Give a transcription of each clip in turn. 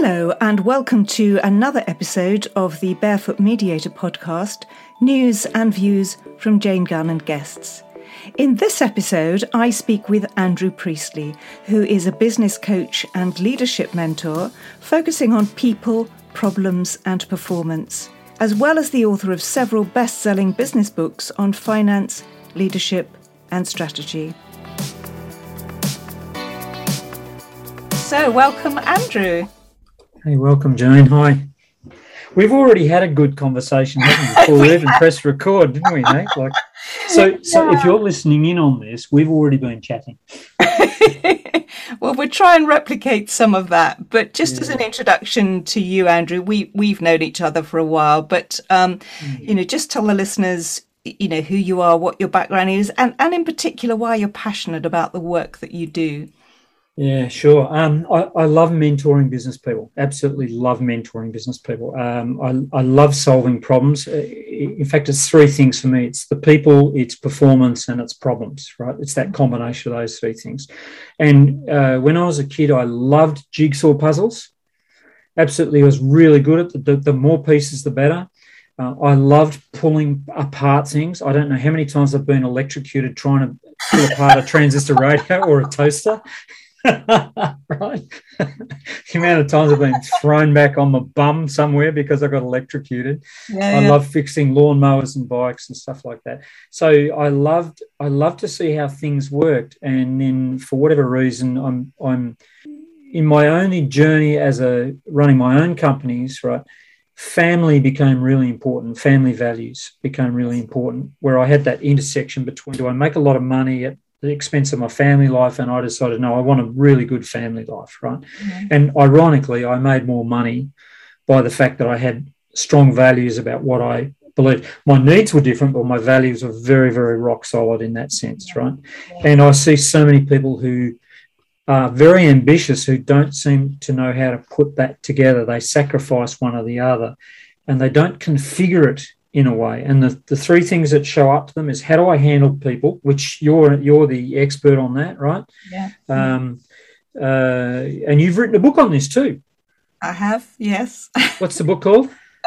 Hello, and welcome to another episode of the Barefoot Mediator podcast News and Views from Jane Gunn and Guests. In this episode, I speak with Andrew Priestley, who is a business coach and leadership mentor focusing on people, problems, and performance, as well as the author of several best selling business books on finance, leadership, and strategy. So, welcome, Andrew. Hey, welcome, Jane. Hi. We've already had a good conversation, haven't we? Before we even pressed record, didn't we, Nate? Like, so, so if you're listening in on this, we've already been chatting. well, we'll try and replicate some of that. But just yeah. as an introduction to you, Andrew, we we've known each other for a while. But um, mm. you know, just tell the listeners, you know, who you are, what your background is, and and in particular why you're passionate about the work that you do. Yeah, sure. Um, I, I, love mentoring business people. Absolutely love mentoring business people. Um, I, I, love solving problems. Uh, in fact, it's three things for me it's the people, it's performance, and it's problems, right? It's that combination of those three things. And uh, when I was a kid, I loved jigsaw puzzles. Absolutely, I was really good at the, the, the more pieces, the better. Uh, I loved pulling apart things. I don't know how many times I've been electrocuted trying to pull apart a transistor radio or a toaster. Right? the amount of times I've been thrown back on my bum somewhere because I got electrocuted. Yeah, I yeah. love fixing lawnmowers and bikes and stuff like that. So I loved I love to see how things worked. And then for whatever reason, I'm I'm in my only journey as a running my own companies, right? Family became really important. Family values became really important. Where I had that intersection between do I make a lot of money at the expense of my family life and I decided no I want a really good family life right? Mm-hmm. and ironically I made more money by the fact that I had strong values about what I believed. My needs were different but my values were very very rock solid in that sense right? Yeah. and I see so many people who are very ambitious who don't seem to know how to put that together. They sacrifice one or the other and they don't configure it in a way. And the, the three things that show up to them is how do I handle people, which you're you're the expert on that, right? Yeah. Um, uh, and you've written a book on this too. I have, yes. What's the book called?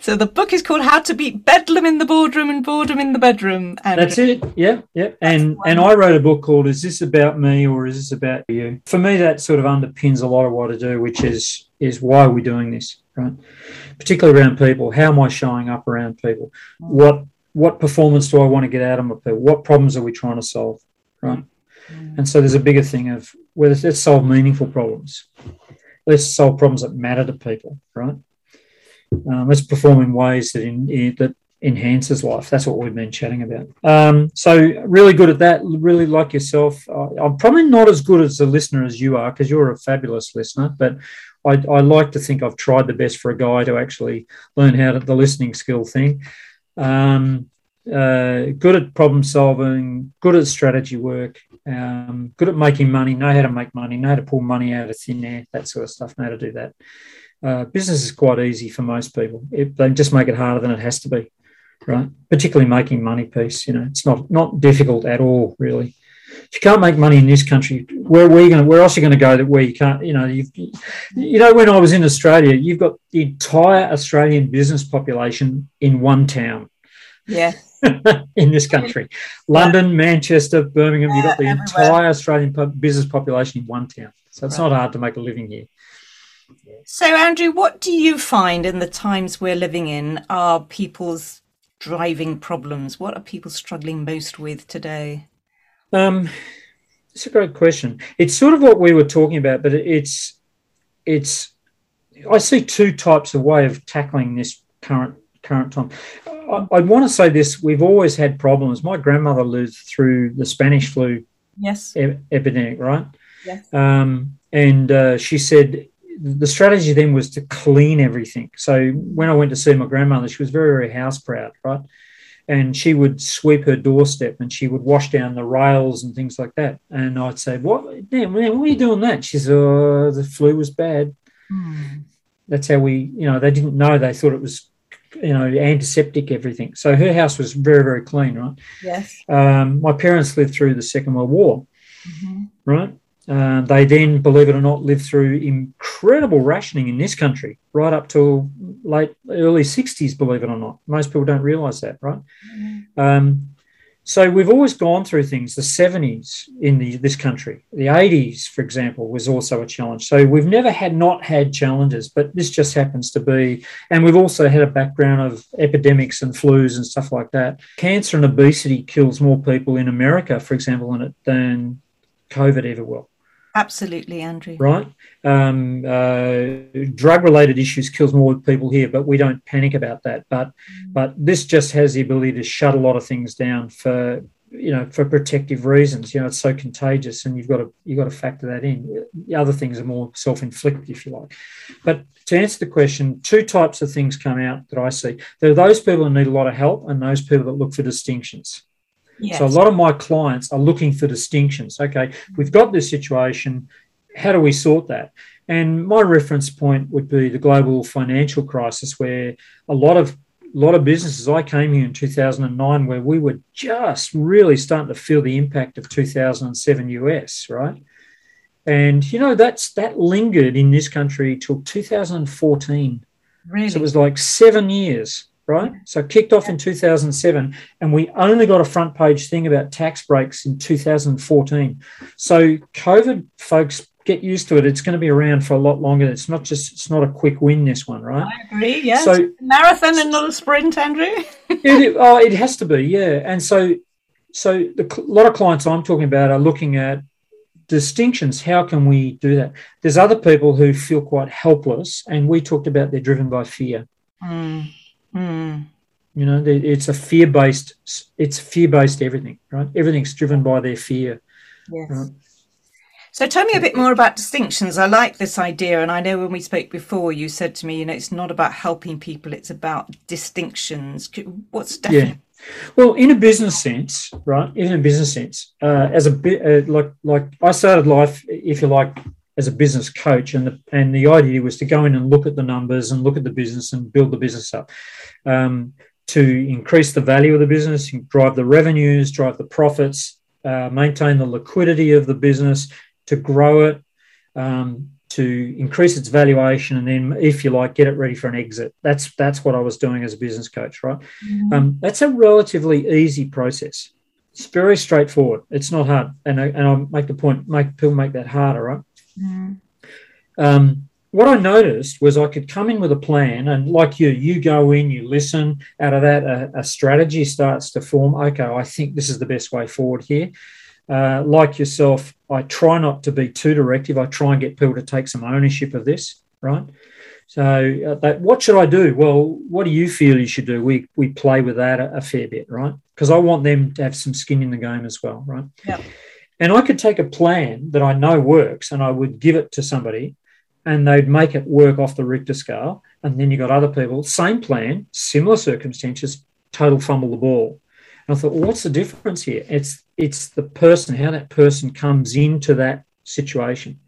so the book is called How to Beat Bedlam in the Boardroom and Boredom in the Bedroom. And That's it. Yeah, yeah. And and I wrote a book called Is This About Me or Is This About You? For me, that sort of underpins a lot of what I do, which is is why we're we doing this? Right? Particularly around people. How am I showing up around people? What what performance do I want to get out of my people? What problems are we trying to solve, right? Mm. And so there's a bigger thing of whether let's solve meaningful problems. Let's solve problems that matter to people, right? Um, let's perform in ways that in, in, that enhances life. That's what we've been chatting about. Um, so really good at that. Really like yourself. I'm probably not as good as a listener as you are because you're a fabulous listener, but I, I, like to think I've tried the best for a guy to actually learn how to the listening skill thing. Um, uh, good at problem solving, good at strategy work, um, good at making money, know how to make money, know how to pull money out of thin air, that sort of stuff, know how to do that. Uh, business is quite easy for most people. It, they just make it harder than it has to be, right? Particularly making money piece. You know, it's not not difficult at all, really if you can't make money in this country, where, where, going, where else are you going to go that where you can't, you know, you you know, when I was in Australia, you've got the entire Australian business population in one town. Yeah. in this country, London. Manchester, Birmingham, you've got the everywhere. entire Australian business population in one town. So it's right. not hard to make a living here. So, Andrew, what do you find in the times we're living in are people's driving problems? What are people struggling most with today? Um, it's a great question. It's sort of what we were talking about, but it's it's. I see two types of way of tackling this current current time. I, I want to say this: we've always had problems. My grandmother lived through the Spanish flu yes e- epidemic, right? Yes. Um, and uh, she said the strategy then was to clean everything. So when I went to see my grandmother, she was very very house proud, right? and she would sweep her doorstep and she would wash down the rails and things like that. And I'd say, "What, man, why are you doing that?" She said, "Oh, the flu was bad." Mm. That's how we, you know, they didn't know. They thought it was, you know, antiseptic everything. So her house was very, very clean, right? Yes. Um, my parents lived through the Second World War, mm-hmm. right? Uh, they then, believe it or not, lived through incredible rationing in this country, right up till late early 60s, believe it or not. Most people don't realize that, right? Mm-hmm. Um, so we've always gone through things. The 70s in the, this country, the 80s, for example, was also a challenge. So we've never had not had challenges, but this just happens to be. And we've also had a background of epidemics and flus and stuff like that. Cancer and obesity kills more people in America, for example, than COVID ever will. Absolutely, Andrew. Right? Um, uh, drug-related issues kills more people here, but we don't panic about that. But mm. but this just has the ability to shut a lot of things down for you know for protective reasons. You know, it's so contagious, and you've got to you've got to factor that in. The other things are more self-inflicted, if you like. But to answer the question, two types of things come out that I see. There are those people that need a lot of help, and those people that look for distinctions. Yes. So a lot of my clients are looking for distinctions. Okay, we've got this situation. How do we sort that? And my reference point would be the global financial crisis, where a lot of a lot of businesses. I came here in 2009, where we were just really starting to feel the impact of 2007 US, right? And you know that's that lingered in this country till 2014. Really? So it was like seven years right? So kicked off in 2007, and we only got a front page thing about tax breaks in 2014. So COVID, folks, get used to it. It's going to be around for a lot longer. It's not just it's not a quick win. This one, right? I agree. Yeah. So marathon and not a sprint, Andrew. it, oh, it has to be. Yeah. And so so the, a lot of clients I'm talking about are looking at distinctions. How can we do that? There's other people who feel quite helpless, and we talked about they're driven by fear. Mm. Mm. You know, it's a fear based. It's fear based everything, right? Everything's driven by their fear. Yes. Right? So tell me a bit more about distinctions. I like this idea, and I know when we spoke before, you said to me, you know, it's not about helping people; it's about distinctions. What's definitely yeah. Well, in a business sense, right? In a business sense, uh, as a bit uh, like like I started life, if you like, as a business coach, and the and the idea was to go in and look at the numbers and look at the business and build the business up um, to increase the value of the business, drive the revenues, drive the profits, uh, maintain the liquidity of the business, to grow it, um, to increase its valuation, and then, if you like, get it ready for an exit. That's that's what I was doing as a business coach, right? Mm-hmm. Um, that's a relatively easy process. It's very straightforward. It's not hard, and I, and I make the point. Make people make that harder, right? Mm. Um, what I noticed was I could come in with a plan, and like you, you go in, you listen. Out of that, a, a strategy starts to form. Okay, I think this is the best way forward here. Uh, like yourself, I try not to be too directive. I try and get people to take some ownership of this, right? So, uh, that, what should I do? Well, what do you feel you should do? We we play with that a, a fair bit, right? Because I want them to have some skin in the game as well, right? Yeah. And I could take a plan that I know works and I would give it to somebody and they'd make it work off the Richter scale. And then you got other people, same plan, similar circumstances, total fumble the ball. And I thought, well, what's the difference here? It's it's the person, how that person comes into that situation.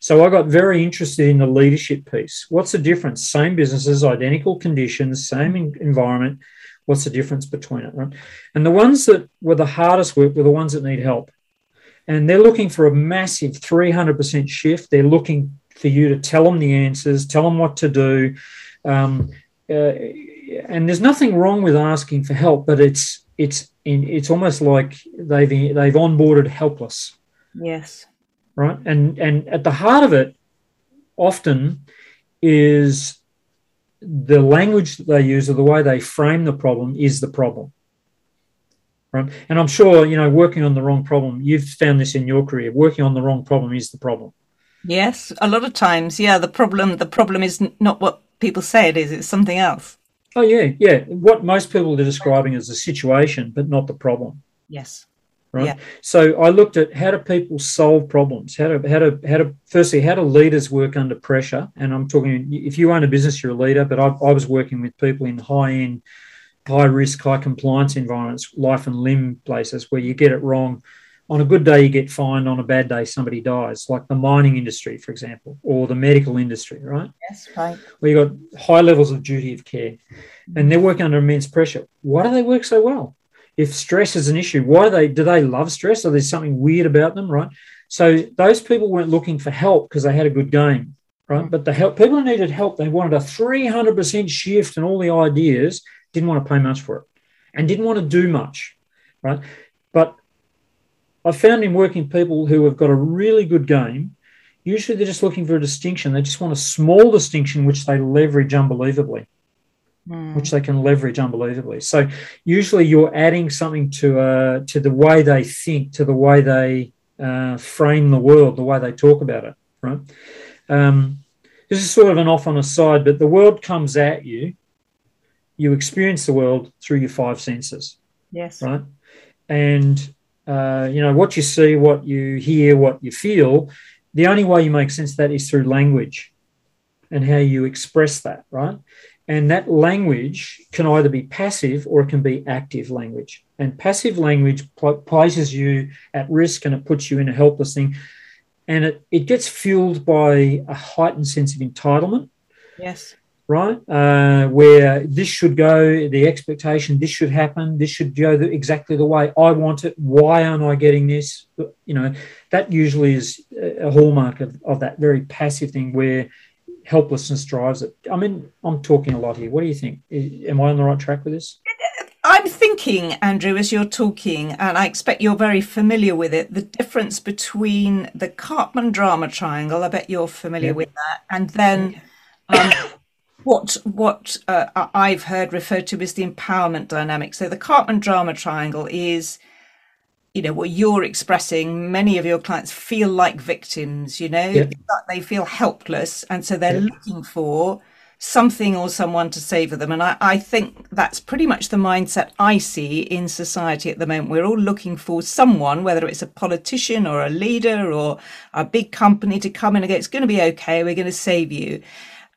So I got very interested in the leadership piece. What's the difference? Same businesses, identical conditions, same environment. What's the difference between it? Right? And the ones that were the hardest work were the ones that need help and they're looking for a massive 300% shift. They're looking for you to tell them the answers, tell them what to do. Um, uh, and there's nothing wrong with asking for help, but it's it's in, it's almost like they've they've onboarded helpless. Yes. Right, and and at the heart of it, often is the language that they use or the way they frame the problem is the problem. Right? And I'm sure, you know, working on the wrong problem, you've found this in your career, working on the wrong problem is the problem. Yes, a lot of times, yeah, the problem the problem is not what people say it is, it's something else. Oh yeah, yeah. What most people are describing as the situation, but not the problem. Yes. Right. Yeah. So I looked at how do people solve problems? How do how do how do firstly how do leaders work under pressure? And I'm talking if you own a business, you're a leader, but I, I was working with people in high end high risk, high compliance environments, life and limb places where you get it wrong. On a good day, you get fined. On a bad day, somebody dies, like the mining industry, for example, or the medical industry, right? Yes, right. Where you've got high levels of duty of care and they're working under immense pressure. Why do they work so well? If stress is an issue, why do they do they love stress? Or there's something weird about them, right? So those people weren't looking for help because they had a good game, right? But the help people who needed help, they wanted a 300% shift and all the ideas, didn't want to pay much for it and didn't want to do much, right? But I found in working people who have got a really good game, usually they're just looking for a distinction. They just want a small distinction which they leverage unbelievably. Mm. Which they can leverage unbelievably. So usually you're adding something to uh, to the way they think, to the way they uh, frame the world, the way they talk about it, right? Um, this is sort of an off on a side, but the world comes at you. You experience the world through your five senses. Yes. Right. And, uh, you know, what you see, what you hear, what you feel, the only way you make sense of that is through language and how you express that, right? And that language can either be passive or it can be active language. And passive language places you at risk and it puts you in a helpless thing. And it, it gets fueled by a heightened sense of entitlement. Yes. Right? Uh, where this should go, the expectation, this should happen, this should go the, exactly the way I want it. Why aren't I getting this? You know, that usually is a hallmark of, of that very passive thing where helplessness drives it. I mean, I'm talking a lot here. What do you think? Am I on the right track with this? I'm thinking, Andrew, as you're talking, and I expect you're very familiar with it, the difference between the Karpman drama triangle, I bet you're familiar yeah. with that, and then um, what what uh, I've heard referred to as the empowerment dynamic. So the Karpman drama triangle is you know what you're expressing many of your clients feel like victims you know yeah. they feel helpless and so they're yeah. looking for something or someone to save them and I, I think that's pretty much the mindset i see in society at the moment we're all looking for someone whether it's a politician or a leader or a big company to come in and go it's going to be okay we're going to save you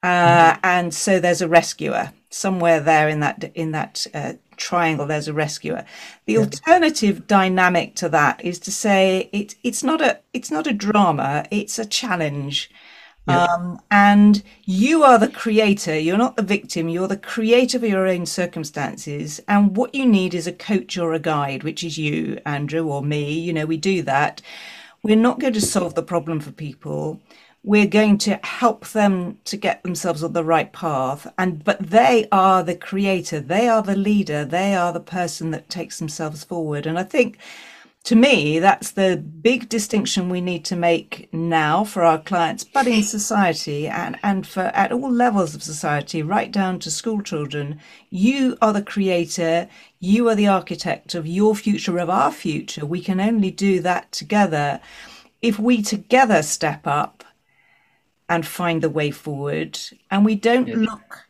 uh, mm-hmm. and so there's a rescuer somewhere there in that in that uh, triangle there's a rescuer the yeah. alternative dynamic to that is to say it, it's not a it's not a drama it's a challenge yeah. um, and you are the creator you're not the victim you're the creator of your own circumstances and what you need is a coach or a guide which is you andrew or me you know we do that we're not going to solve the problem for people we're going to help them to get themselves on the right path. And but they are the creator they are the leader they are the person that takes themselves forward. And i think to me that's the big distinction we need to make now for our clients but in society and and for at all levels of society right down to school children. You are the creator you are the architect of your future of our future. We can only do that together. If we together step up and find the way forward. And we don't yeah. look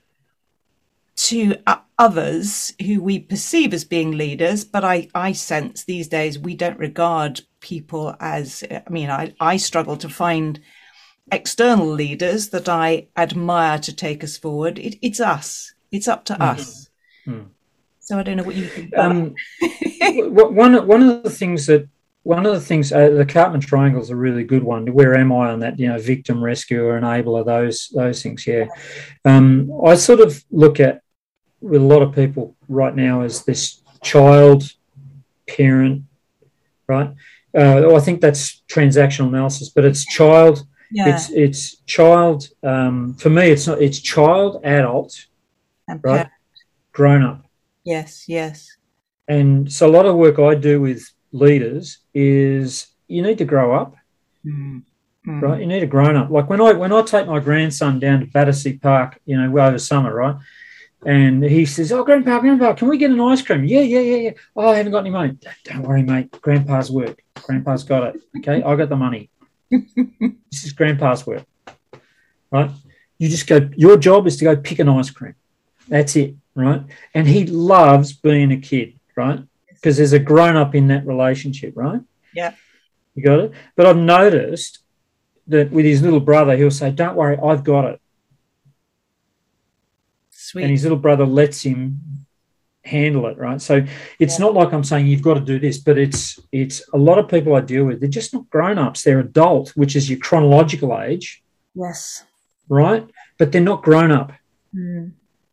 to others who we perceive as being leaders, but I, I sense these days we don't regard people as, I mean, I, I struggle to find external leaders that I admire to take us forward. It, it's us, it's up to mm-hmm. us. Mm. So I don't know what you think. Um, one, one of the things that one of the things, uh, the Karpman triangle is a really good one. Where am I on that? You know, victim, rescuer, enabler, those those things. Yeah, um, I sort of look at with a lot of people right now as this child, parent, right? Uh, I think that's transactional analysis, but it's child. Yeah. It's it's child. Um, for me, it's not. It's child, adult, and right, parent. grown up. Yes, yes. And so a lot of work I do with leaders is you need to grow up. Mm. Mm. Right, you need a grown up. Like when I when I take my grandson down to Battersea Park, you know, over summer, right? And he says, "Oh, Grandpa, Grandpa, can we get an ice cream?" Yeah, yeah, yeah, yeah. Oh, I haven't got any money. Don't worry, mate. Grandpa's work. Grandpa's got it. Okay, I got the money. this is Grandpa's work, right? You just go. Your job is to go pick an ice cream. That's it, right? And he loves being a kid, right? Because there's a grown up in that relationship, right? Yeah. You got it? But I've noticed that with his little brother, he'll say, Don't worry, I've got it. Sweet. And his little brother lets him handle it, right? So it's yeah. not like I'm saying you've got to do this, but it's it's a lot of people I deal with, they're just not grown-ups, they're adult, which is your chronological age. Yes. Right? But they're not grown up. Mm.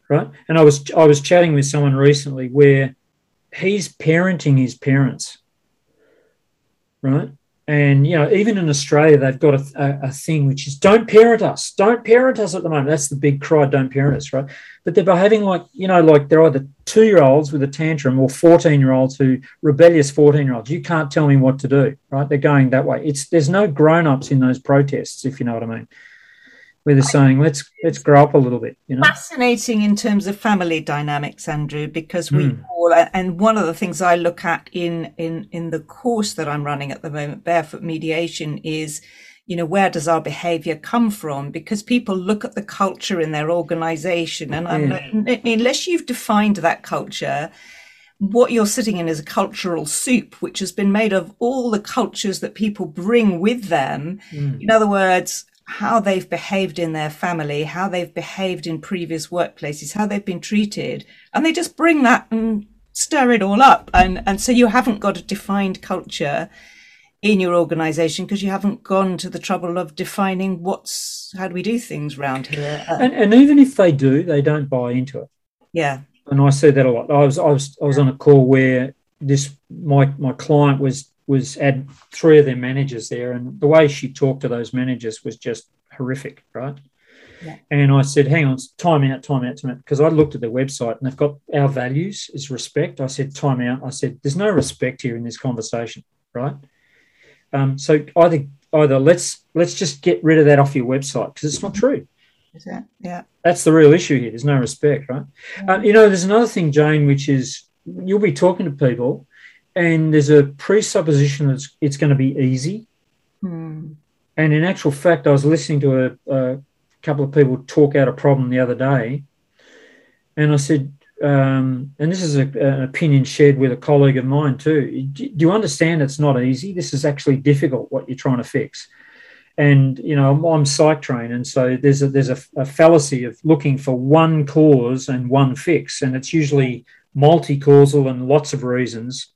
Right. And I was I was chatting with someone recently where he's parenting his parents, right? And you know, even in Australia, they've got a, a, a, thing which is "Don't parent us, don't parent us" at the moment. That's the big cry, "Don't parent us," right? But they're behaving like you know, like they're either two-year-olds with a tantrum or fourteen-year-olds who rebellious fourteen-year-olds. You can't tell me what to do, right? They're going that way. It's there's no grown-ups in those protests, if you know what I mean where they're saying let's let's grow up a little bit you know fascinating in terms of family dynamics andrew because we mm. all and one of the things i look at in in in the course that i'm running at the moment barefoot mediation is you know where does our behavior come from because people look at the culture in their organization and yeah. unless you've defined that culture what you're sitting in is a cultural soup which has been made of all the cultures that people bring with them mm. in other words how they've behaved in their family, how they've behaved in previous workplaces, how they've been treated, and they just bring that and stir it all up. And and so you haven't got a defined culture in your organization because you haven't gone to the trouble of defining what's how do we do things around here. Uh, and, and even if they do, they don't buy into it. Yeah. And I see that a lot. I was I was I was on a call where this my my client was was had three of their managers there, and the way she talked to those managers was just horrific, right? Yeah. And I said, hang on, time out, time out, time out. Because I looked at their website and they've got our values is respect. I said, time out. I said, there's no respect here in this conversation, right? Um, so either either let's let's just get rid of that off your website because it's not true. Is it? Yeah. That's the real issue here. There's no respect, right? Yeah. Uh, you know, there's another thing, Jane, which is you'll be talking to people and there's a presupposition that it's going to be easy. Hmm. And in actual fact, I was listening to a, a, couple of people talk out a problem the other day, and I said, um, and this is a, an opinion shared with a colleague of mine too. Do you understand it's not easy? This is actually difficult. What you're trying to fix. And you know, I'm, I'm psych trained, and so there's a there's a, a fallacy of looking for one cause and one fix, and it's usually multi-causal and lots of reasons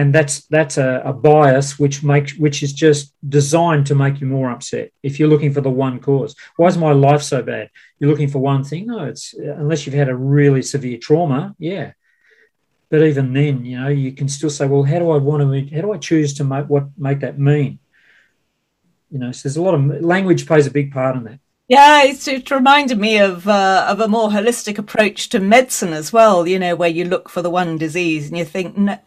and that's that's a, a, bias which makes which is just designed to make you more upset if you're looking for the one cause. Why is my life so bad? You're looking for one thing? No it's unless you've had a really severe trauma yeah. But even then you know you can still say well how do i want to how do i choose to make what make that mean? You know so there's a lot of language plays a big part in that yeah, it reminded me of uh, of a more holistic approach to medicine as well. You know, where you look for the one disease and you think, no,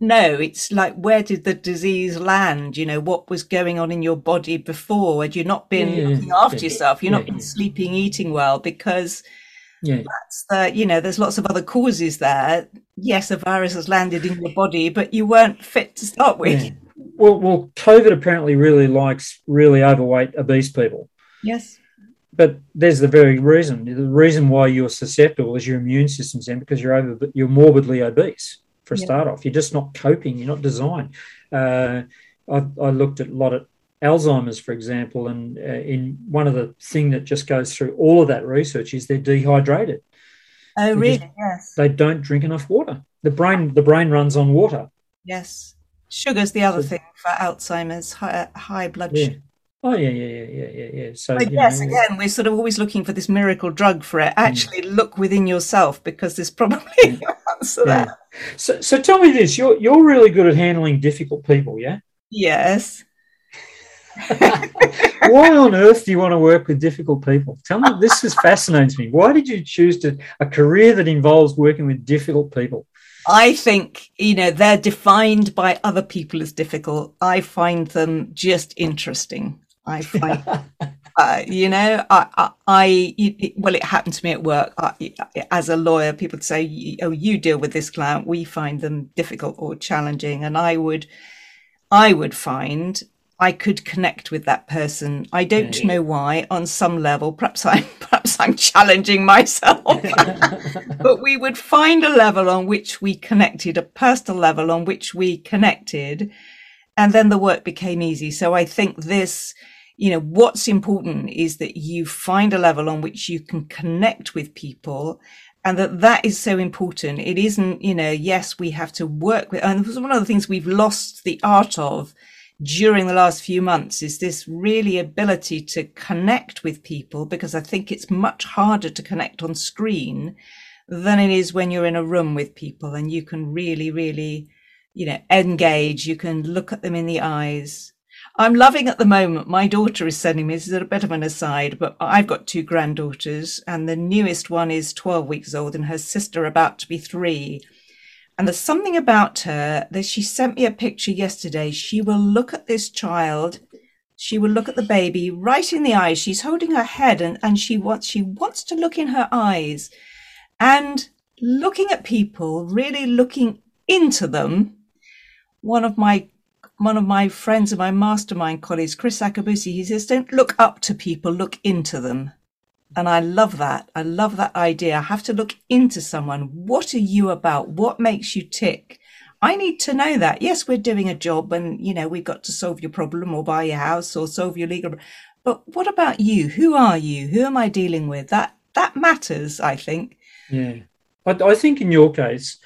no, it's like where did the disease land? You know, what was going on in your body before? Had you not been yeah, looking after yeah, yourself? You're yeah, not been sleeping, eating well because yeah. that's the you know. There's lots of other causes there. Yes, a virus has landed in your body, but you weren't fit to start with. Well, well, COVID apparently really likes really overweight, obese people. Yes but there's the very reason. The reason why you're susceptible is your immune system's in because you're over, you're morbidly obese for a start off. You're just not coping. You're not designed. Uh, I, I, looked at a lot at Alzheimer's, for example, and uh, in one of the thing that just goes through all of that research is they're dehydrated. Oh, they really? Just, yes. They don't drink enough water. The brain, the brain runs on water. Yes. Sugar's the other so, thing for Alzheimer's, high, high blood yeah. sugar. Oh yeah, yeah, yeah, yeah, yeah, yeah. So but yes, know, again, we're sort of always looking for this miracle drug for it. Hmm. Actually, look within yourself because there's probably an answer yeah. there. So, so tell me this: you're you're really good at handling difficult people, yeah? Yes. Why on earth do you want to work with difficult people? Tell me. This is fascinates me. Why did you choose to a career that involves working with difficult people? I think, you know, they're defined by other people as difficult. I find them just interesting. I find, uh, you know, I, I, I, well, it happened to me at work. I, as a lawyer, people say, "Oh, you deal with this client. We find them difficult or challenging," and I would, I would find I could connect with that person. I don't know why. On some level, perhaps I'm perhaps I'm challenging myself, but we would find a level on which we connected, a personal level on which we connected, and then the work became easy. So I think this you know, what's important is that you find a level on which you can connect with people and that that is so important. It isn't, you know, yes, we have to work with, and one of the things we've lost the art of during the last few months is this really ability to connect with people because I think it's much harder to connect on screen than it is when you're in a room with people and you can really, really you know, engage. You can look at them in the eyes. I'm loving at the moment. My daughter is sending me, this is a bit of an aside, but I've got two granddaughters and the newest one is 12 weeks old and her sister about to be three. And there's something about her that she sent me a picture yesterday. She will look at this child. She will look at the baby right in the eyes. She's holding her head and, and she wants, she wants to look in her eyes and looking at people, really looking into them. One of my one of my friends and my mastermind colleagues, Kriss Akabusi, he says, don't look up to people, look into them. And I love that. I love that idea. I have to look into someone. What are you about? What makes you tick? I need to know that. Yes, we're doing a job and, you know, we've got to solve your problem or buy your house or solve your legal. But what about you? Who are you? Who am I dealing with? That, that matters, I think. Yeah. I, I think in your case,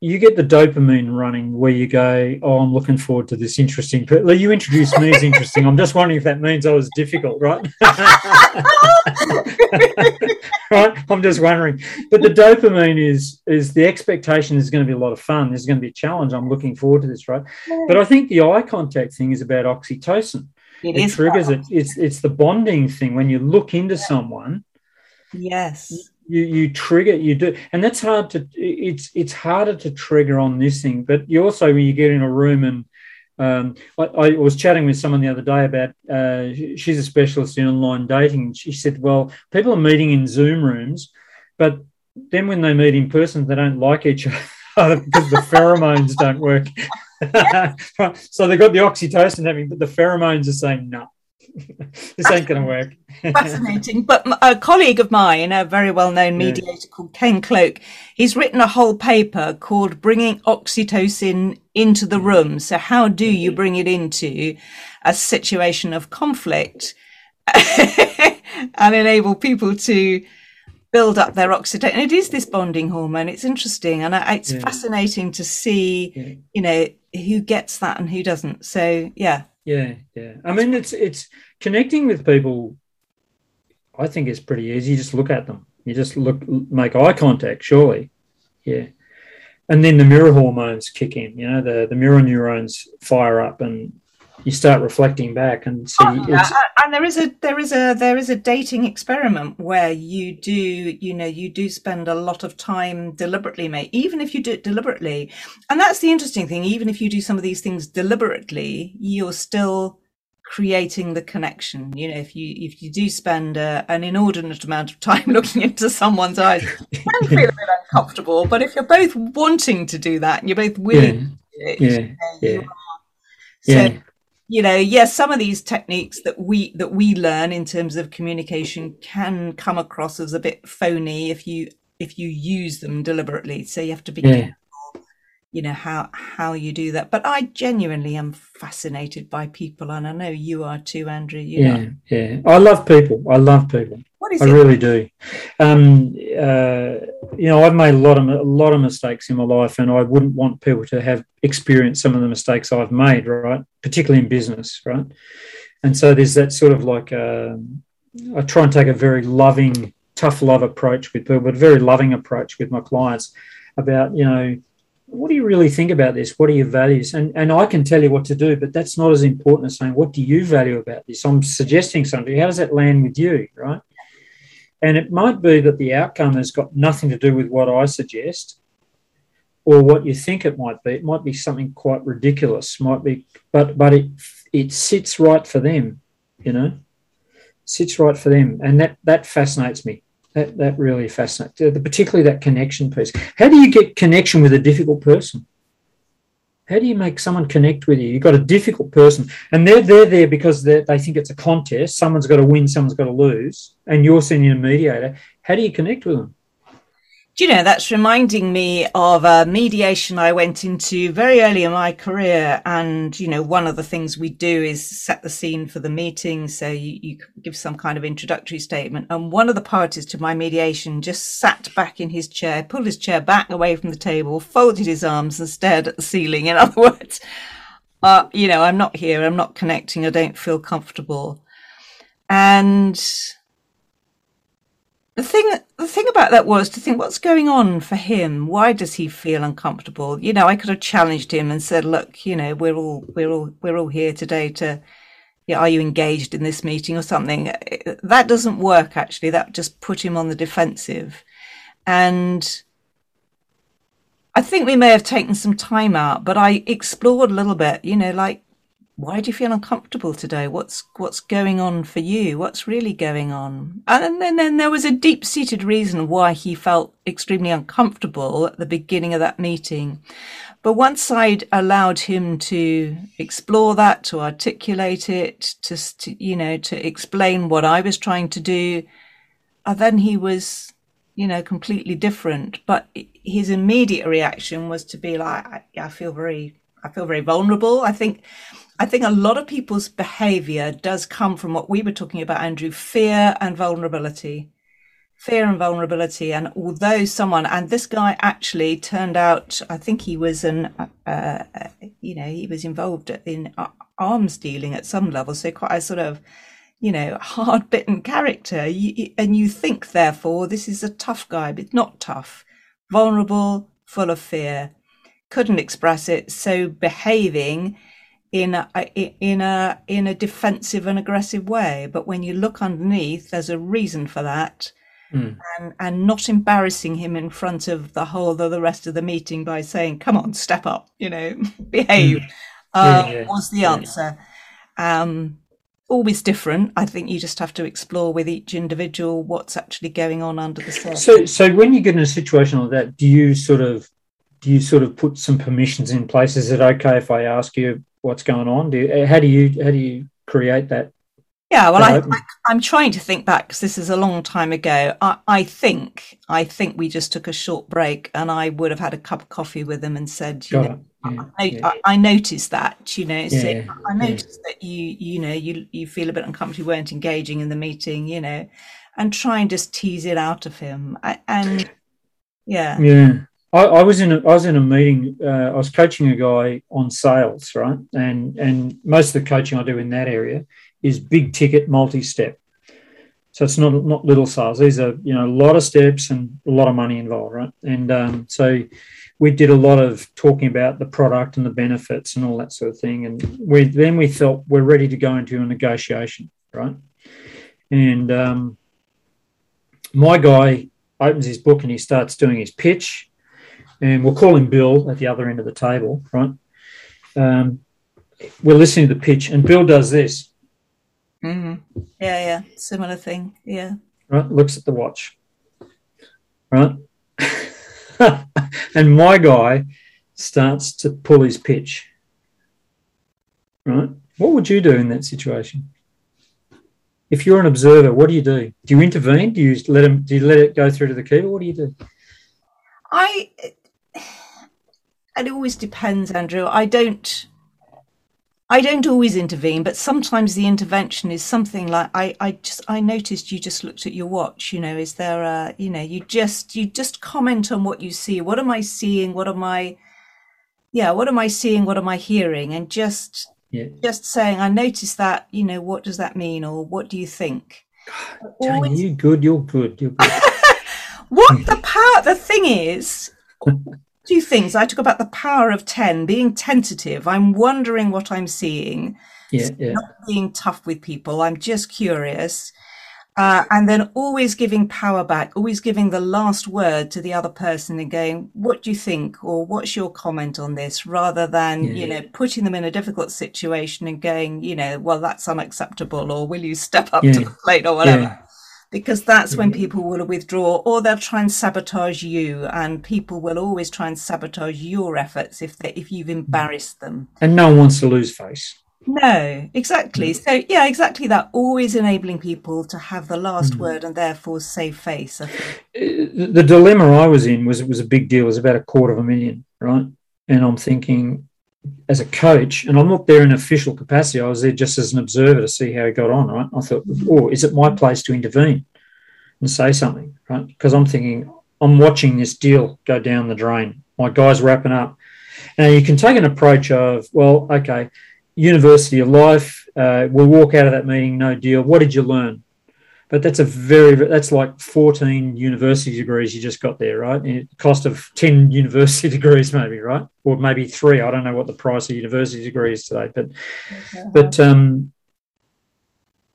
you get the dopamine running where you go, Oh, I'm looking forward to this interesting. You introduced me as interesting. I'm just wondering if that means I was difficult, right? right? I'm just wondering. But the dopamine is is the expectation is going to be a lot of fun. There's going to be a challenge. I'm looking forward to this, right? But I think the eye contact thing is about oxytocin. It, it triggers it. It's it's the bonding thing when you look into someone. Yes you you trigger you do and that's hard to it's it's harder to trigger on this thing but you also when you get in a room and um, I, I, was chatting with someone the other day about uh, she's a specialist in online dating she said well people are meeting in zoom rooms but then when they meet in person they don't like each other because the pheromones don't work. So they've got the oxytocin having but the pheromones are saying no this ain't going to work. Fascinating. But a colleague of mine, a very well known mediator yeah. called Ken Cloke, he's written a whole paper called Bringing Oxytocin into the Room. So, how do mm-hmm. you bring it into a situation of conflict and enable people to build up their oxytocin? And it is this bonding hormone. It's interesting. And it's yeah. fascinating to see, yeah. you know, who gets that and who doesn't. So, yeah. Yeah, yeah. I mean, it's it's connecting with people. I think it's pretty easy. You just look at them. You just look, make eye contact. Surely, yeah. And then the mirror hormones kick in. You know, the the mirror neurons fire up, and you start reflecting back and see. Oh, yeah. And there is a there is a there is a dating experiment where you do you know you do spend a lot of time deliberately, mate. Even if you do it deliberately, and that's the interesting thing. Even if you do some of these things deliberately, you're still creating the connection you know if you if you do spend uh, an inordinate amount of time looking into someone's eyes you can feel a bit uncomfortable but if you're both wanting to do that and you're both willing yeah, it, yeah, yeah. So, yeah you know yes some of these techniques that we that we learn in terms of communication can come across as a bit phony if you if you use them deliberately so you have to be yeah. You know how how you do that but i genuinely am fascinated by people and i know you are too andrew you yeah know. yeah i love people i love people what is I it? really do. Um, uh, you know, I've made a lot of a lot of mistakes in my life, and I wouldn't want people to have experienced some of the mistakes I've made, right? Particularly in business, right? And so there's that sort of like uh, I try and take a very loving, tough love approach with people, but a very loving approach with my clients about you know what do you really think about this? What are your values? And and I can tell you what to do, but that's not as important as saying what do you value about this. I'm suggesting something. How does that land with you, right? And it might be that the outcome has got nothing to do with what I suggest or what you think it might be. It might be something quite ridiculous, might be, but but it it sits right for them, you know, sits right for them, and that that fascinates me. That that really fascinates, particularly that connection piece. How do you get connection with a difficult person? How do you make someone connect with you? You've got a difficult person, and they're they're there because they think it's a contest. Someone's got to win, someone's got to lose, and you're sending a mediator. How do you connect with them? Do you know, that's reminding me of a mediation I went into very early in my career. And, you know, one of the things we do is set the scene for the meeting. So you, you give some kind of introductory statement. And one of the parties to my mediation just sat back in his chair, pulled his chair back away from the table, folded his arms and stared at the ceiling. In other words, uh, you know, I'm not here. I'm not connecting. I don't feel comfortable. And the thing the thing about that was to think what's going on for him? Why does he feel uncomfortable? You know i could have challenged him and said look you know we're all we're all we're all here today to yeah, are you engaged in this meeting or something? Eh, that doesn't work actually. That just put him on the defensive. And i think we may have taken some time out but i explored a little bit you know like why do you feel uncomfortable today? What's what's going on for you? What's really going on? And then, then there was a deep seated reason why he felt extremely uncomfortable at the beginning of that meeting. But once I'd allowed him to explore that, to articulate it, to, to you know, to explain what I was trying to do, uh, then he was, you know, completely different. But his immediate reaction was to be like, I, I feel very, I feel very vulnerable. I think I think a lot of people's behavior does come from what we were talking about, Andrew fear and vulnerability. Fear and vulnerability. And although someone, and this guy actually turned out, I think he was an, uh, uh, you know, he was involved in arms dealing at some level. So quite a sort of, you know, hard bitten character. You, and you think, therefore, this is a tough guy, but not tough, vulnerable, full of fear, couldn't express it. So behaving in a, in a in a defensive and aggressive way but when you look underneath there's a reason for that mm. and and not embarrassing him in front of the whole of the rest of the meeting by saying come on step up you know behave mm. uh, yeah, yeah. was the answer yeah. um always different i think you just have to explore with each individual what's actually going on under the surface so so when you get in a situation like that do you sort of do you sort of put some permissions in place is it okay if i ask you what's going on? Do you, uh, how do you how do you create that? Yeah, well, I, I, am trying to think back because this is a long time ago. I, I think I think we just took a short break, and I would have had a cup of coffee with them and said, you Got know, yeah, I, yeah. I, I, noticed that, you know, yeah, so I noticed that you, you know, you you feel a bit uncomfortable, you weren't engaging in the meeting, you know, and try and just tease it out of him. and yeah, yeah. I, I, was in a, I was in a meeting. Uh, I was coaching a guy on sales, right? And and most of the coaching I do in that area is big ticket, multi step. So it's not not little sales. These are you know a lot of steps and a lot of money involved, right? And um, so we did a lot of talking about the product and the benefits and all that sort of thing. And we then we felt we're ready to go into a negotiation, right? And um, my guy opens his book and he starts doing his pitch and we'll call him Bill at the other end of the table, right? Um, we're listening to the pitch, and Bill does this. Mm-hmm. Yeah, yeah, similar thing. Yeah. Right, looks at the watch. Right, and my guy starts to pull his pitch. Right, what would you do in that situation? If you're an observer, what do you do? Do you intervene? Do you let him? Do you let it go through to the keeper? What do you do? I it always depends, Andrew. I don't. I don't always intervene, but sometimes the intervention is something like I, I just I noticed you just looked at your watch. You know, is there a you know you just you just comment on what you see. What am I seeing? What am I? Yeah, what am I seeing? What am I hearing? And just yeah. just saying, I noticed that. You know, what does that mean, or what do you think? God, always... you're good. You're good. You're good. what mm. the part The thing is, two things. I talk about the power of 10, being tentative. I'm wondering what I'm seeing. Yeah, yeah. Not being tough with people. I'm just curious. Uh, and then always giving power back, always giving the last word to the other person and going, what do you think? Or what's your comment on this? Rather than, yeah, you know, putting them in a difficult situation and going, you know, well, that's unacceptable or will you step up to the plate or whatever because that's when mm-hmm. people will withdraw or they'll try and sabotage you and people will always try and sabotage your efforts if they, if you've embarrassed them. And no one wants to lose face. No exactly. Mm. so yeah exactly that. Always enabling people to have the last mm. word and therefore save face uh, the dilemma i was in was it was a big deal. It was about a quarter of a million right? And i'm thinking as a coach, and I'm not there in official capacity. I was there just as an observer to see how he got on. Right? I thought, oh, is it my place to intervene and say something? Right? Because I'm thinking I'm watching this deal go down the drain. My guy's wrapping up. Now you can take an approach of, well, okay, University of Life. Uh, we'll walk out of that meeting, no deal. What did you learn? But that's a very that's like 14 university degrees you just got there right? It cost of 10 university degrees maybe right? Or maybe three i don't know what the price of university degree is today but okay. but um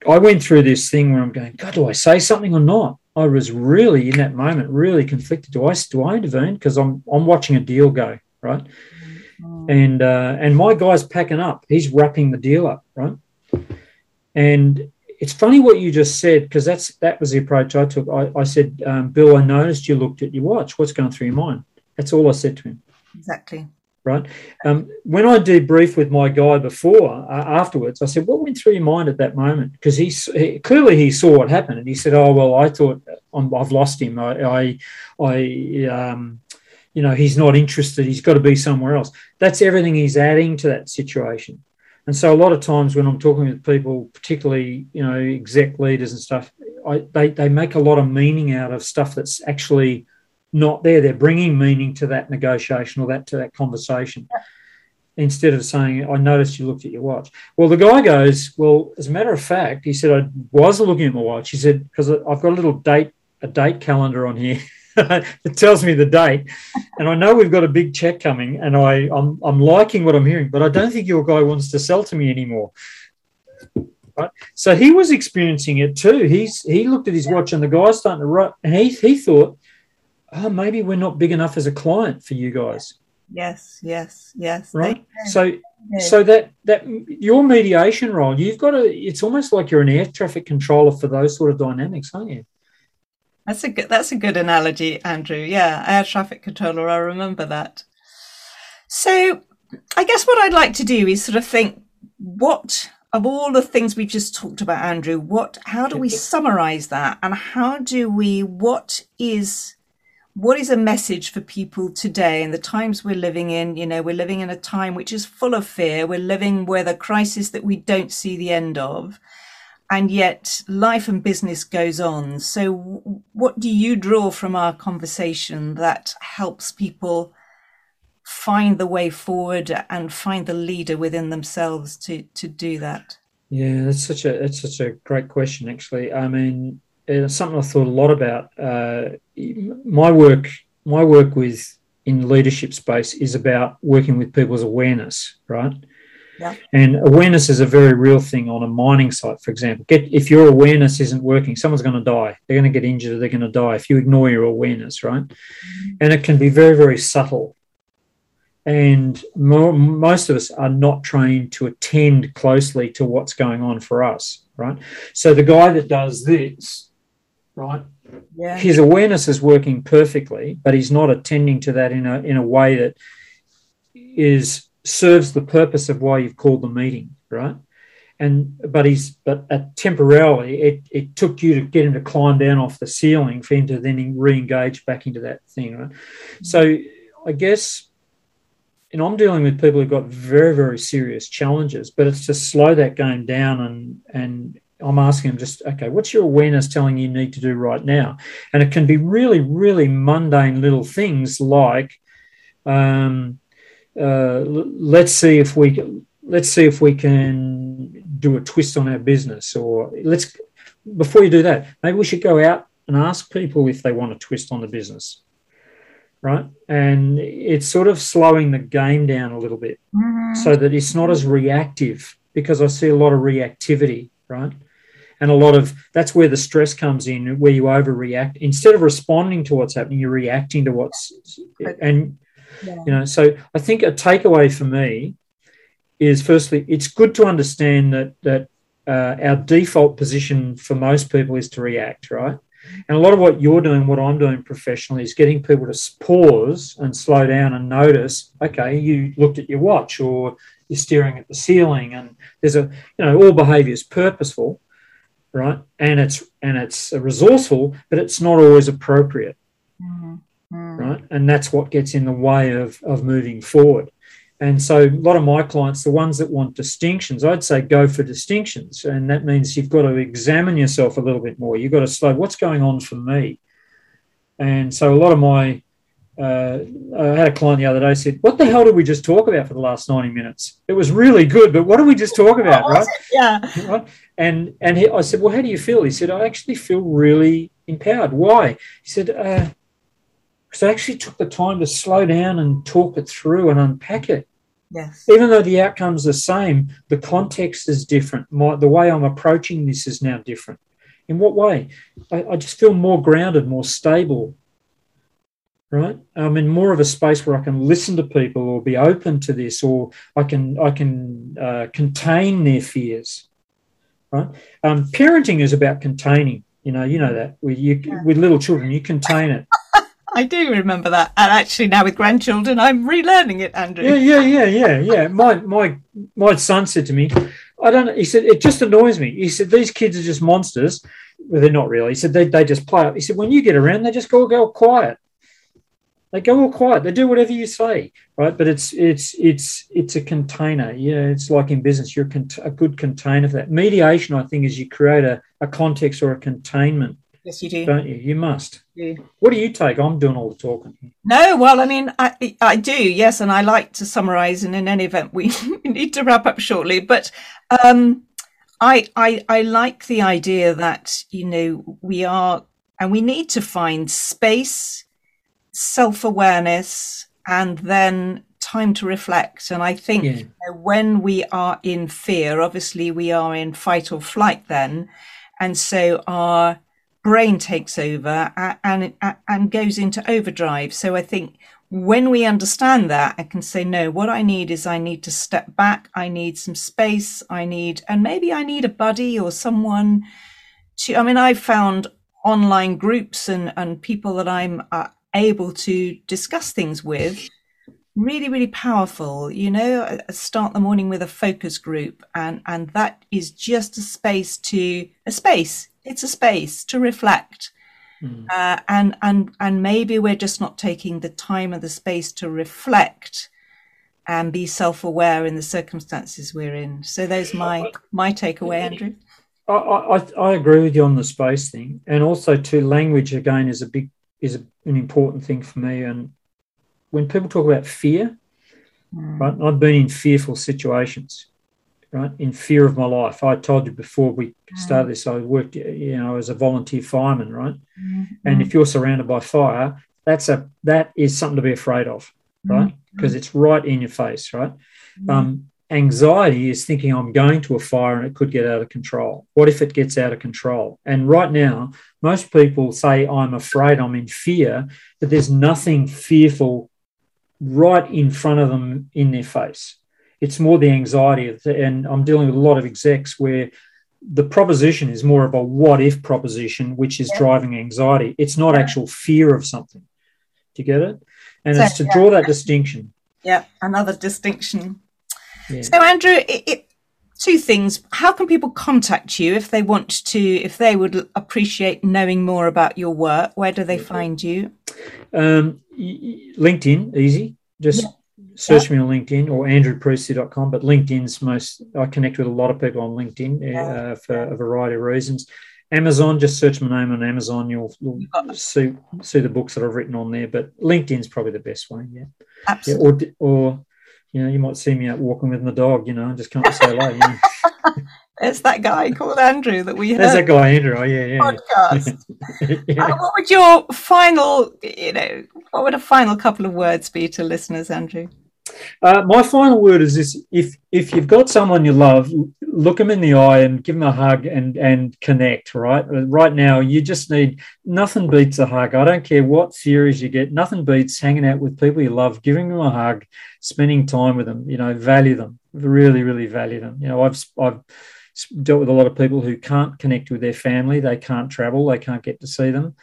i went through this thing where i'm going god do i say something or not? I was really in that moment really conflicted. Do i do i intervene? Because i'm i'm watching a deal go right? Mm-hmm. and uh and my guy's packing up. He's wrapping the deal up right? And it's funny what you just said because that's that was the approach I took. I, I said, um, Bill, I noticed you looked at your watch. What's going through your mind? That's all I said to him. Exactly. Right. Um, when I debriefed with my guy before, uh, afterwards, I said, "What went through your mind at that moment?" Because he, he, clearly he saw what happened, and he said, "Oh well, I thought i have lost him. I, I, I um, you know, he's not interested. He's got to be somewhere else." That's everything he's adding to that situation. And so a lot of times when I'm talking with people, particularly you know exec leaders and stuff, I, they they make a lot of meaning out of stuff that's actually not there. They're bringing meaning to that negotiation or that to that conversation. Instead of saying, I noticed you looked at your watch. Well, the guy goes, Well, as a matter of fact, he said, I was looking at my watch. He said, Because I've got a little date, a date calendar on here. it tells me the date, and I know we've got a big check coming, and I I'm I'm liking what I'm hearing, but I don't think your guy wants to sell to me anymore. Right? So he was experiencing it too. He's he looked at his watch, and the guy's starting to write, and he he thought, oh, maybe we're not big enough as a client for you guys. Yes, yes, yes. Right. So so that that your mediation role, you've got to. It's almost like you're an air traffic controller for those sort of dynamics, aren't you? That's a good. That's a good analogy, Andrew. Yeah, air traffic controller. I remember that. So, I guess what I'd like to do is sort of think what of all the things we've just talked about, Andrew. What? How do we mm-hmm. summarize that, and how do we? What is? What is a message for people today in the times we're living in? You know, we're living in a time which is full of fear. We're living with a crisis that we don't see the end of and yet life and business goes on. So, what do you draw from our conversation that helps people find the way forward and find the leader within themselves to to do that? Yeah, that's such a that's such a great question. Actually, I mean, it's something I thought a lot about. Uh, my work, my work with in leadership space is about working with people's awareness, right? Yeah. And awareness is a very real thing on a mining site, for example. Get if your awareness isn't working, someone's going to die. They're going to get injured. They're going to die if you ignore your awareness, right? Mm-hmm. And it can be very, very subtle. And mo- most of us are not trained to attend closely to what's going on for us, right? So the guy that does this, right? Yeah. His awareness is working perfectly, but he's not attending to that in a in a way that is serves the purpose of why you've called the meeting, right? And but he's but uh, temporarily it, it took you to get him to climb down off the ceiling for him to then re-engage back into that thing, right? So I guess and I'm dealing with people who've got very, very serious challenges, but it's to slow that game down and and I'm asking them just, okay, what's your awareness telling you need to do right now? And it can be really, really mundane little things like um, uh, let's see if we can, let's see if we can do a twist on our business or let's before you do that maybe we should go out and ask people if they want a twist on the business right? And it's sort of slowing the game down a little bit mm-hmm. so that it's not as reactive because i see a lot of reactivity right? And a lot of that's where the stress comes in where you overreact. Instead of responding to what's happening you're reacting to what's and yeah. You know, so I think a takeaway for me is firstly, it's good to understand that that uh, our default position for most people is to react, right? And a lot of what you're doing, what I'm doing professionally, is getting people to pause and slow down and notice. Okay, you looked at your watch, or you're staring at the ceiling, and there's a you know all behaviour is purposeful, right? And it's and it's resourceful, but it's not always appropriate. Right? And that's what gets in the way of, of moving forward. And so, a lot of my clients, the ones that want distinctions, I'd say go for distinctions. And that means you've got to examine yourself a little bit more. You've got to slow what's going on for me. And so, a lot of my uh, I had a client the other day said, "What the hell did we just talk about for the last ninety minutes? It was really good, but what did we just talk about, right?" Yeah. Right? And and he, I said, "Well, how do you feel?" He said, "I actually feel really empowered. Why?" He said, "Because I actually took the time to slow down and talk it through and unpack it. Yes. Even though the outcome's the same, the context is different. My, the way I'm approaching this is now different. In what way? I, I just feel more grounded, more stable." right i'm in more of a space where i can listen to people or be open to this or i can i can uh, contain their fears right um, parenting is about containing you know you know that with you yeah. with little children you contain it I do remember that, and actually now with grandchildren, I'm relearning it, Andrew. Yeah, yeah, yeah, yeah, yeah. My my my son said to me, "I don't." know. He said it just annoys me. He said these kids are just monsters. Well, they're not really. He said they, they just play up. He said when you get around, they just go go quiet they go all quiet. They do whatever you say, right? But it's it's it's it's a container. Yeah, it's like in business. You're a good container for that. Mediation, I think, is you create a, a context or a containment. Yes, you do. Don't you? You must. Yeah. What do you take? I'm doing all the talking. No, well, I mean, I I do, yes, and I like to summarise. And in any event, we need to wrap up shortly. But um, I I I like the idea that you know we are and we need to find space self awareness and then time to reflect. And I think yeah. you know, when we are in fear, obviously we are in fight or flight then. And so our brain takes over and, and, goes into overdrive. So I think when we understand that, I can say, no, what I need is I need to step back. I need some space. I need, and maybe I need a buddy or someone to, I mean, I've found online groups and, and people that I'm uh, able to discuss things with really really powerful you know start the morning with a focus group and and that is just a space to a space it's a space to reflect mm. uh, and and and maybe we're just not taking the time and the space to reflect and be self-aware in the circumstances we're in so those my my takeaway andrew I, I, I agree with you on the space thing and also to language again is a big is an important thing for me. And when people talk about fear, mm. right, I've been in fearful situations, right, in fear of my life. I told you before we mm. started this, I worked, you know, as a volunteer fireman, right, mm. and if you're surrounded by fire, that's a that is something to be afraid of, right, because mm. it's right in your face, right. Mm. Um, anxiety is thinking I'm going to a fire and it could get out of control. What if it gets out of control? And right now, most people say, I'm afraid, I'm in fear, but there's nothing fearful right in front of them in their face. It's more the anxiety. And I'm dealing with a lot of execs where the proposition is more of a what if proposition, which is yeah. driving anxiety. It's not actual fear of something. Do you get it? And so, it's to yeah. draw that distinction. Yeah, another distinction so, Andrew, it, it, two things. How can people contact you if they want to, if they would appreciate knowing more about your work? Where do they find you? Um, LinkedIn, easy. Just yeah. search yeah. me on LinkedIn or andrewpriestley.com. But LinkedIn's most, I connect with a lot of people on LinkedIn uh, for a variety of reasons. Amazon, just search my name on Amazon. You'll, you'll see see the books that I've written on there. But LinkedIn's probably the best way. Yeah, absolutely. or or you know, you might see me out walking with my dog, you know, and just come to say hello. You know. There's that guy called Andrew that we heard. There's that guy Andrew. Oh yeah, yeah. Podcast. yeah. Uh, what would your final, you know, what would a final couple of words be to listeners, Andrew? Uh, my final word is this: if if you've got someone you love, look them in the eye and give them a hug and and connect. Right, uh, right now you just need nothing beats a hug. I don't care what series you get, nothing beats hanging out with people you love, giving them a hug, spending time with them. You know, value them, really, really value them. You know, I've I've dealt with a lot of people who can't connect with their family, they can't travel, they can't get to see them.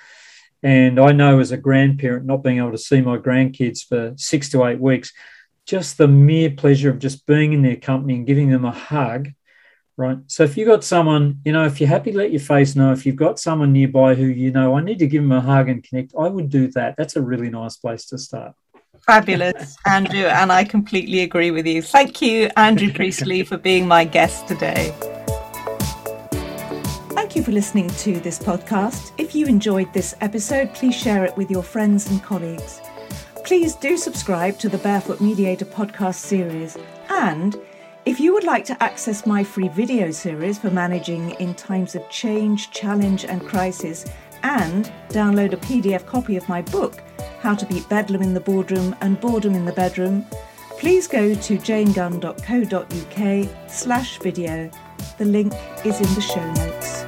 And I know as a grandparent, not being able to see my grandkids for six to eight weeks, just the mere pleasure of just being in their company and giving them a hug, right? So if you've got someone, you know, if you're happy, let your face know. If you've got someone nearby who you know, I need to give them a hug and connect, I would do that. That's a really nice place to start. Fabulous, Andrew, and I completely agree with you. Thank you, Andrew Priestley, for being my guest today. Thank you for listening to this podcast. If you enjoyed this episode, please share it with your friends and colleagues. Please do subscribe to the Barefoot Mediator podcast series. And if you would like to access my free video series for managing in times of change, challenge, and crisis, and download a PDF copy of my book, How to Beat Bedlam in the Boardroom and Boredom in the Bedroom, please go to janegunn.co.uk slash video. The link is in the show notes.